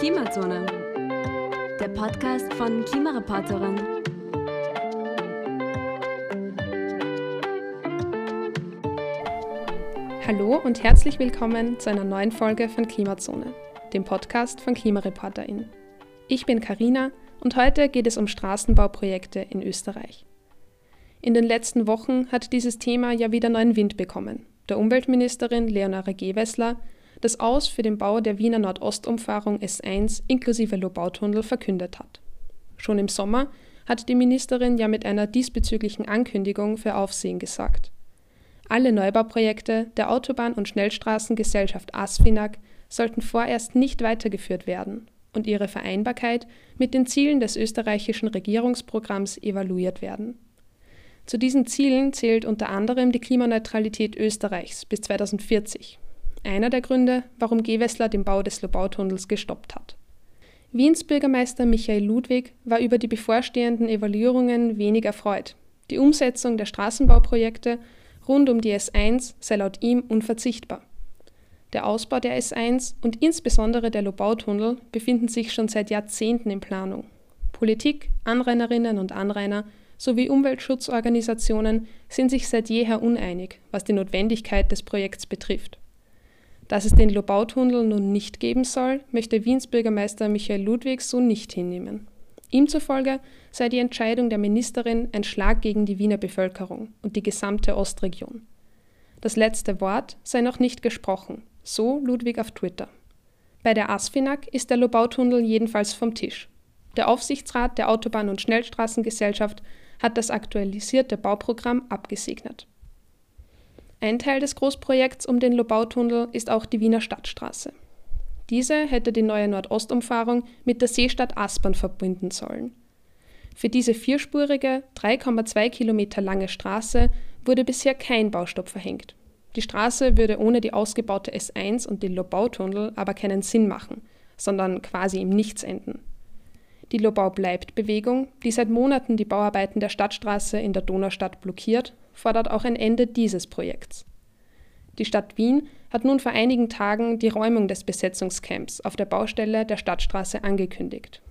Klimazone, der Podcast von Klimareporterin. Hallo und herzlich willkommen zu einer neuen Folge von Klimazone, dem Podcast von KlimareporterInnen. Ich bin Karina und heute geht es um Straßenbauprojekte in Österreich. In den letzten Wochen hat dieses Thema ja wieder neuen Wind bekommen. Der Umweltministerin Leonore Gewessler das Aus für den Bau der Wiener Nordostumfahrung S1 inklusive Lobautunnel verkündet hat. Schon im Sommer hat die Ministerin ja mit einer diesbezüglichen Ankündigung für Aufsehen gesorgt. Alle Neubauprojekte der Autobahn- und Schnellstraßengesellschaft ASFINAG sollten vorerst nicht weitergeführt werden und ihre Vereinbarkeit mit den Zielen des österreichischen Regierungsprogramms evaluiert werden. Zu diesen Zielen zählt unter anderem die Klimaneutralität Österreichs bis 2040 einer der Gründe, warum Gewessler den Bau des Lobautunnels gestoppt hat. Wiens Bürgermeister Michael Ludwig war über die bevorstehenden Evaluierungen wenig erfreut. Die Umsetzung der Straßenbauprojekte rund um die S1 sei laut ihm unverzichtbar. Der Ausbau der S1 und insbesondere der Lobautunnel befinden sich schon seit Jahrzehnten in Planung. Politik, Anrainerinnen und Anrainer sowie Umweltschutzorganisationen sind sich seit jeher uneinig, was die Notwendigkeit des Projekts betrifft. Dass es den Lobautunnel nun nicht geben soll, möchte Wiens Bürgermeister Michael Ludwig so nicht hinnehmen. Ihm zufolge sei die Entscheidung der Ministerin ein Schlag gegen die Wiener Bevölkerung und die gesamte Ostregion. Das letzte Wort sei noch nicht gesprochen, so Ludwig auf Twitter. Bei der ASFINAG ist der Lobautunnel jedenfalls vom Tisch. Der Aufsichtsrat der Autobahn- und Schnellstraßengesellschaft hat das aktualisierte Bauprogramm abgesegnet. Ein Teil des Großprojekts um den Lobautunnel ist auch die Wiener Stadtstraße. Diese hätte die neue Nordostumfahrung mit der Seestadt Aspern verbinden sollen. Für diese vierspurige, 3,2 Kilometer lange Straße wurde bisher kein Baustopp verhängt. Die Straße würde ohne die ausgebaute S1 und den Lobautunnel aber keinen Sinn machen, sondern quasi im Nichts enden. Die Lobau-bleibt-Bewegung, die seit Monaten die Bauarbeiten der Stadtstraße in der Donaustadt blockiert, fordert auch ein Ende dieses Projekts. Die Stadt Wien hat nun vor einigen Tagen die Räumung des Besetzungscamps auf der Baustelle der Stadtstraße angekündigt.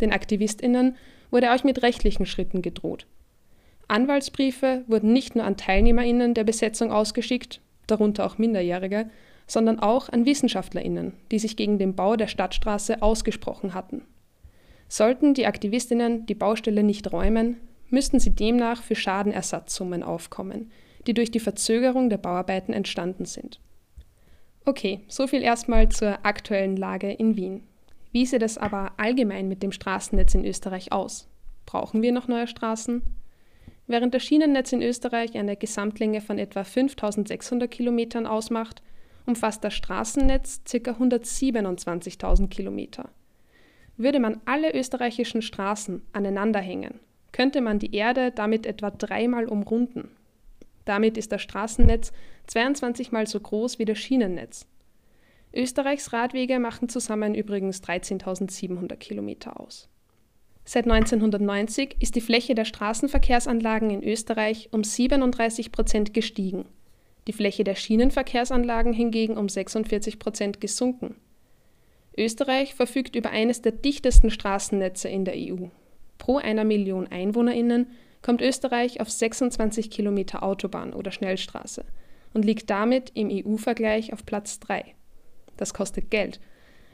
Den AktivistInnen wurde auch mit rechtlichen Schritten gedroht. Anwaltsbriefe wurden nicht nur an TeilnehmerInnen der Besetzung ausgeschickt, darunter auch Minderjährige, sondern auch an WissenschaftlerInnen, die sich gegen den Bau der Stadtstraße ausgesprochen hatten. Sollten die Aktivistinnen die Baustelle nicht räumen, müssten sie demnach für Schadenersatzsummen aufkommen, die durch die Verzögerung der Bauarbeiten entstanden sind. Okay, soviel erstmal zur aktuellen Lage in Wien. Wie sieht es aber allgemein mit dem Straßennetz in Österreich aus? Brauchen wir noch neue Straßen? Während das Schienennetz in Österreich eine Gesamtlänge von etwa 5600 Kilometern ausmacht, umfasst das Straßennetz ca. 127.000 Kilometer. Würde man alle österreichischen Straßen aneinanderhängen, könnte man die Erde damit etwa dreimal umrunden. Damit ist das Straßennetz 22 mal so groß wie das Schienennetz. Österreichs Radwege machen zusammen übrigens 13.700 Kilometer aus. Seit 1990 ist die Fläche der Straßenverkehrsanlagen in Österreich um 37 Prozent gestiegen, die Fläche der Schienenverkehrsanlagen hingegen um 46 Prozent gesunken. Österreich verfügt über eines der dichtesten Straßennetze in der EU. Pro einer Million EinwohnerInnen kommt Österreich auf 26 Kilometer Autobahn oder Schnellstraße und liegt damit im EU-Vergleich auf Platz 3. Das kostet Geld.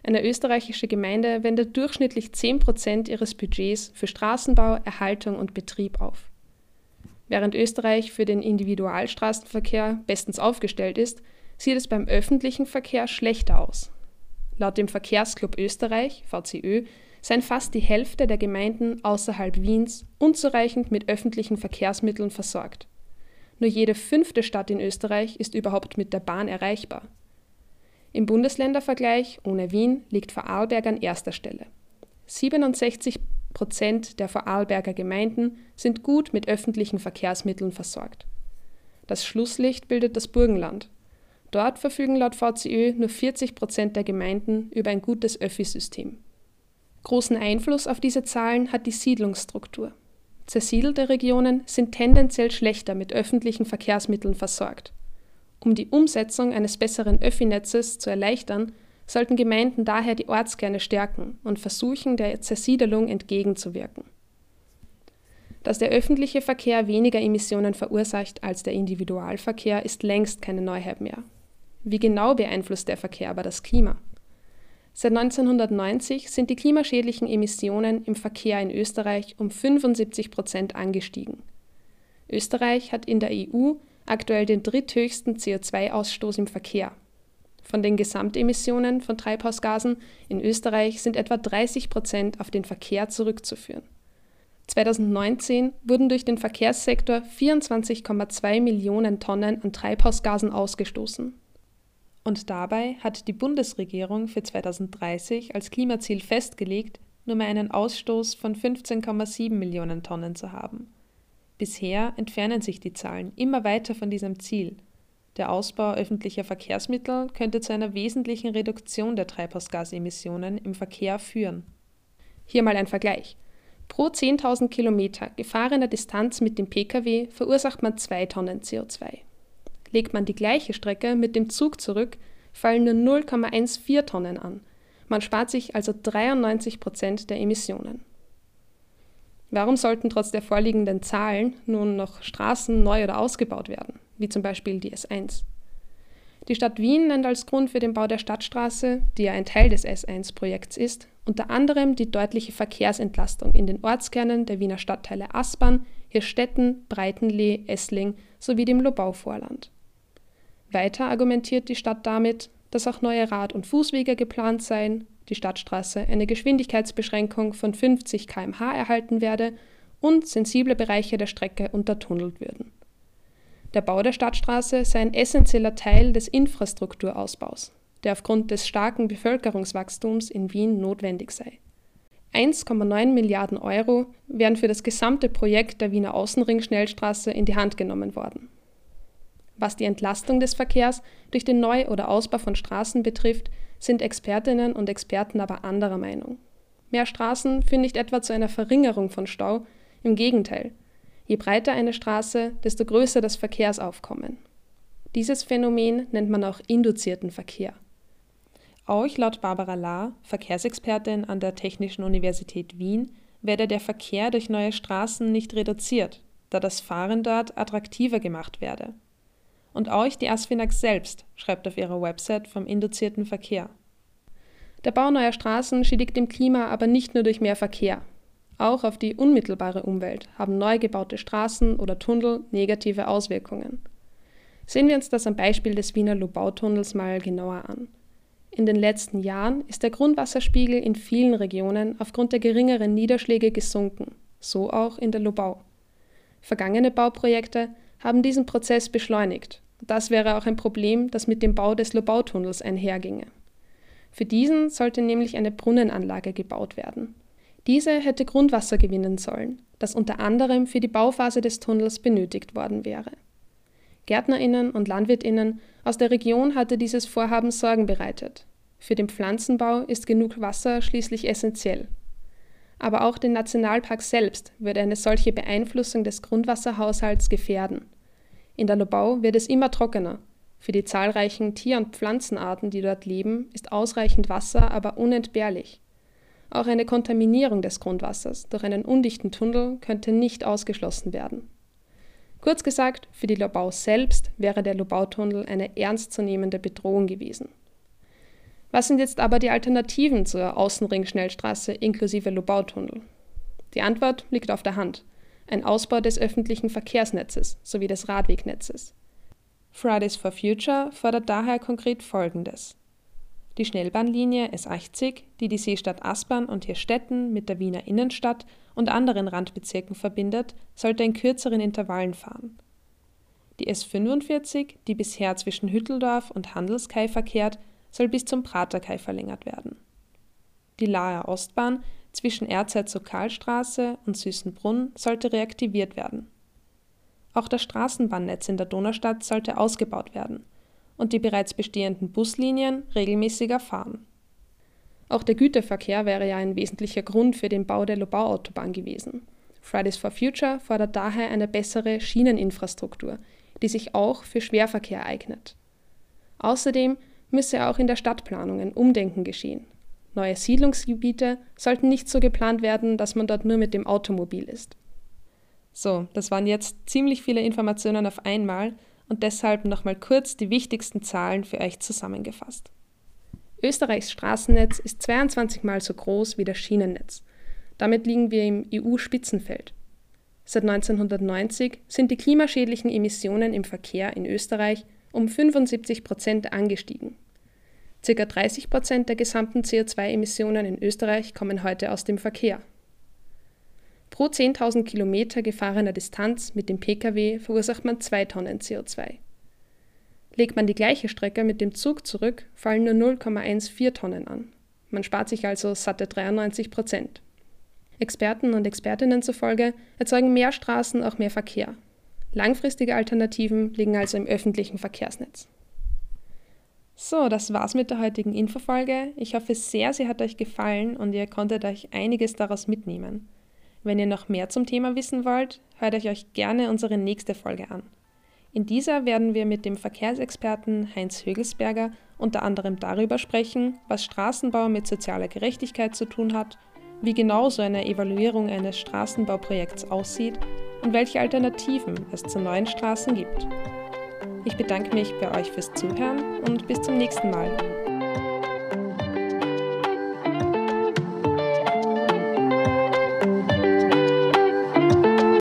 Eine österreichische Gemeinde wendet durchschnittlich 10 Prozent ihres Budgets für Straßenbau, Erhaltung und Betrieb auf. Während Österreich für den Individualstraßenverkehr bestens aufgestellt ist, sieht es beim öffentlichen Verkehr schlechter aus. Laut dem Verkehrsclub Österreich, VCÖ, seien fast die Hälfte der Gemeinden außerhalb Wiens unzureichend mit öffentlichen Verkehrsmitteln versorgt. Nur jede fünfte Stadt in Österreich ist überhaupt mit der Bahn erreichbar. Im Bundesländervergleich ohne Wien liegt Vorarlberg an erster Stelle. 67 Prozent der Vorarlberger Gemeinden sind gut mit öffentlichen Verkehrsmitteln versorgt. Das Schlusslicht bildet das Burgenland, Dort verfügen laut VCÖ nur 40 Prozent der Gemeinden über ein gutes Öffi-System. Großen Einfluss auf diese Zahlen hat die Siedlungsstruktur. Zersiedelte Regionen sind tendenziell schlechter mit öffentlichen Verkehrsmitteln versorgt. Um die Umsetzung eines besseren Öffi-Netzes zu erleichtern, sollten Gemeinden daher die Ortskerne stärken und versuchen, der Zersiedelung entgegenzuwirken. Dass der öffentliche Verkehr weniger Emissionen verursacht als der Individualverkehr, ist längst keine Neuheit mehr. Wie genau beeinflusst der Verkehr aber das Klima? Seit 1990 sind die klimaschädlichen Emissionen im Verkehr in Österreich um 75 Prozent angestiegen. Österreich hat in der EU aktuell den dritthöchsten CO2-Ausstoß im Verkehr. Von den Gesamtemissionen von Treibhausgasen in Österreich sind etwa 30 Prozent auf den Verkehr zurückzuführen. 2019 wurden durch den Verkehrssektor 24,2 Millionen Tonnen an Treibhausgasen ausgestoßen. Und dabei hat die Bundesregierung für 2030 als Klimaziel festgelegt, nur mehr einen Ausstoß von 15,7 Millionen Tonnen zu haben. Bisher entfernen sich die Zahlen immer weiter von diesem Ziel. Der Ausbau öffentlicher Verkehrsmittel könnte zu einer wesentlichen Reduktion der Treibhausgasemissionen im Verkehr führen. Hier mal ein Vergleich. Pro 10.000 Kilometer gefahrener Distanz mit dem Pkw verursacht man 2 Tonnen CO2. Legt man die gleiche Strecke mit dem Zug zurück, fallen nur 0,14 Tonnen an. Man spart sich also 93 Prozent der Emissionen. Warum sollten trotz der vorliegenden Zahlen nun noch Straßen neu oder ausgebaut werden, wie zum Beispiel die S1? Die Stadt Wien nennt als Grund für den Bau der Stadtstraße, die ja ein Teil des S1-Projekts ist, unter anderem die deutliche Verkehrsentlastung in den Ortskernen der Wiener Stadtteile Aspern, Hirstetten, Breitenlee, Essling sowie dem Lobau-Vorland. Weiter argumentiert die Stadt damit, dass auch neue Rad- und Fußwege geplant seien, die Stadtstraße eine Geschwindigkeitsbeschränkung von 50 km/h erhalten werde und sensible Bereiche der Strecke untertunnelt würden. Der Bau der Stadtstraße sei ein essentieller Teil des Infrastrukturausbaus, der aufgrund des starken Bevölkerungswachstums in Wien notwendig sei. 1,9 Milliarden Euro wären für das gesamte Projekt der Wiener Außenring-Schnellstraße in die Hand genommen worden. Was die Entlastung des Verkehrs durch den Neu- oder Ausbau von Straßen betrifft, sind Expertinnen und Experten aber anderer Meinung. Mehr Straßen führen nicht etwa zu einer Verringerung von Stau, im Gegenteil. Je breiter eine Straße, desto größer das Verkehrsaufkommen. Dieses Phänomen nennt man auch induzierten Verkehr. Auch laut Barbara Lahr, Verkehrsexpertin an der Technischen Universität Wien, werde der Verkehr durch neue Straßen nicht reduziert, da das Fahren dort attraktiver gemacht werde. Und auch die Asfinag selbst schreibt auf ihrer Website vom induzierten Verkehr. Der Bau neuer Straßen schädigt dem Klima aber nicht nur durch mehr Verkehr. Auch auf die unmittelbare Umwelt haben neu gebaute Straßen oder Tunnel negative Auswirkungen. Sehen wir uns das am Beispiel des Wiener Lobautunnels mal genauer an. In den letzten Jahren ist der Grundwasserspiegel in vielen Regionen aufgrund der geringeren Niederschläge gesunken, so auch in der Lobau. Vergangene Bauprojekte haben diesen Prozess beschleunigt. Das wäre auch ein Problem, das mit dem Bau des Lobautunnels einherginge. Für diesen sollte nämlich eine Brunnenanlage gebaut werden. Diese hätte Grundwasser gewinnen sollen, das unter anderem für die Bauphase des Tunnels benötigt worden wäre. Gärtnerinnen und Landwirtinnen aus der Region hatte dieses Vorhaben Sorgen bereitet. Für den Pflanzenbau ist genug Wasser schließlich essentiell. Aber auch den Nationalpark selbst würde eine solche Beeinflussung des Grundwasserhaushalts gefährden. In der Lobau wird es immer trockener. Für die zahlreichen Tier- und Pflanzenarten, die dort leben, ist ausreichend Wasser aber unentbehrlich. Auch eine Kontaminierung des Grundwassers durch einen undichten Tunnel könnte nicht ausgeschlossen werden. Kurz gesagt, für die Lobau selbst wäre der Lobautunnel eine ernstzunehmende Bedrohung gewesen. Was sind jetzt aber die Alternativen zur Außenring-Schnellstraße inklusive Lobautunnel? Die Antwort liegt auf der Hand ein Ausbau des öffentlichen Verkehrsnetzes sowie des Radwegnetzes. Fridays for Future fordert daher konkret Folgendes. Die Schnellbahnlinie S80, die die Seestadt Aspern und Hirstetten mit der Wiener Innenstadt und anderen Randbezirken verbindet, sollte in kürzeren Intervallen fahren. Die S45, die bisher zwischen Hütteldorf und Handelskai verkehrt, soll bis zum Praterkai verlängert werden. Die Laer Ostbahn zwischen Erzherzog-Karl-Straße und Süßenbrunn sollte reaktiviert werden. Auch das Straßenbahnnetz in der Donaustadt sollte ausgebaut werden und die bereits bestehenden Buslinien regelmäßiger fahren. Auch der Güterverkehr wäre ja ein wesentlicher Grund für den Bau der Lobau-Autobahn gewesen. Fridays for Future fordert daher eine bessere Schieneninfrastruktur, die sich auch für Schwerverkehr eignet. Außerdem müsse auch in der Stadtplanung ein Umdenken geschehen. Neue Siedlungsgebiete sollten nicht so geplant werden, dass man dort nur mit dem Automobil ist. So, das waren jetzt ziemlich viele Informationen auf einmal und deshalb nochmal kurz die wichtigsten Zahlen für euch zusammengefasst. Österreichs Straßennetz ist 22 mal so groß wie das Schienennetz. Damit liegen wir im EU-Spitzenfeld. Seit 1990 sind die klimaschädlichen Emissionen im Verkehr in Österreich um 75 Prozent angestiegen. Circa 30 Prozent der gesamten CO2-Emissionen in Österreich kommen heute aus dem Verkehr. Pro 10.000 Kilometer gefahrener Distanz mit dem Pkw verursacht man 2 Tonnen CO2. Legt man die gleiche Strecke mit dem Zug zurück, fallen nur 0,14 Tonnen an. Man spart sich also satte 93 Prozent. Experten und Expertinnen zufolge erzeugen mehr Straßen auch mehr Verkehr. Langfristige Alternativen liegen also im öffentlichen Verkehrsnetz. So, das war's mit der heutigen Infofolge. Ich hoffe sehr, sie hat euch gefallen und ihr konntet euch einiges daraus mitnehmen. Wenn ihr noch mehr zum Thema wissen wollt, hört euch gerne unsere nächste Folge an. In dieser werden wir mit dem Verkehrsexperten Heinz Högelsberger unter anderem darüber sprechen, was Straßenbau mit sozialer Gerechtigkeit zu tun hat, wie genau so eine Evaluierung eines Straßenbauprojekts aussieht und welche Alternativen es zu neuen Straßen gibt. Ich bedanke mich bei euch fürs Zuhören und bis zum nächsten Mal.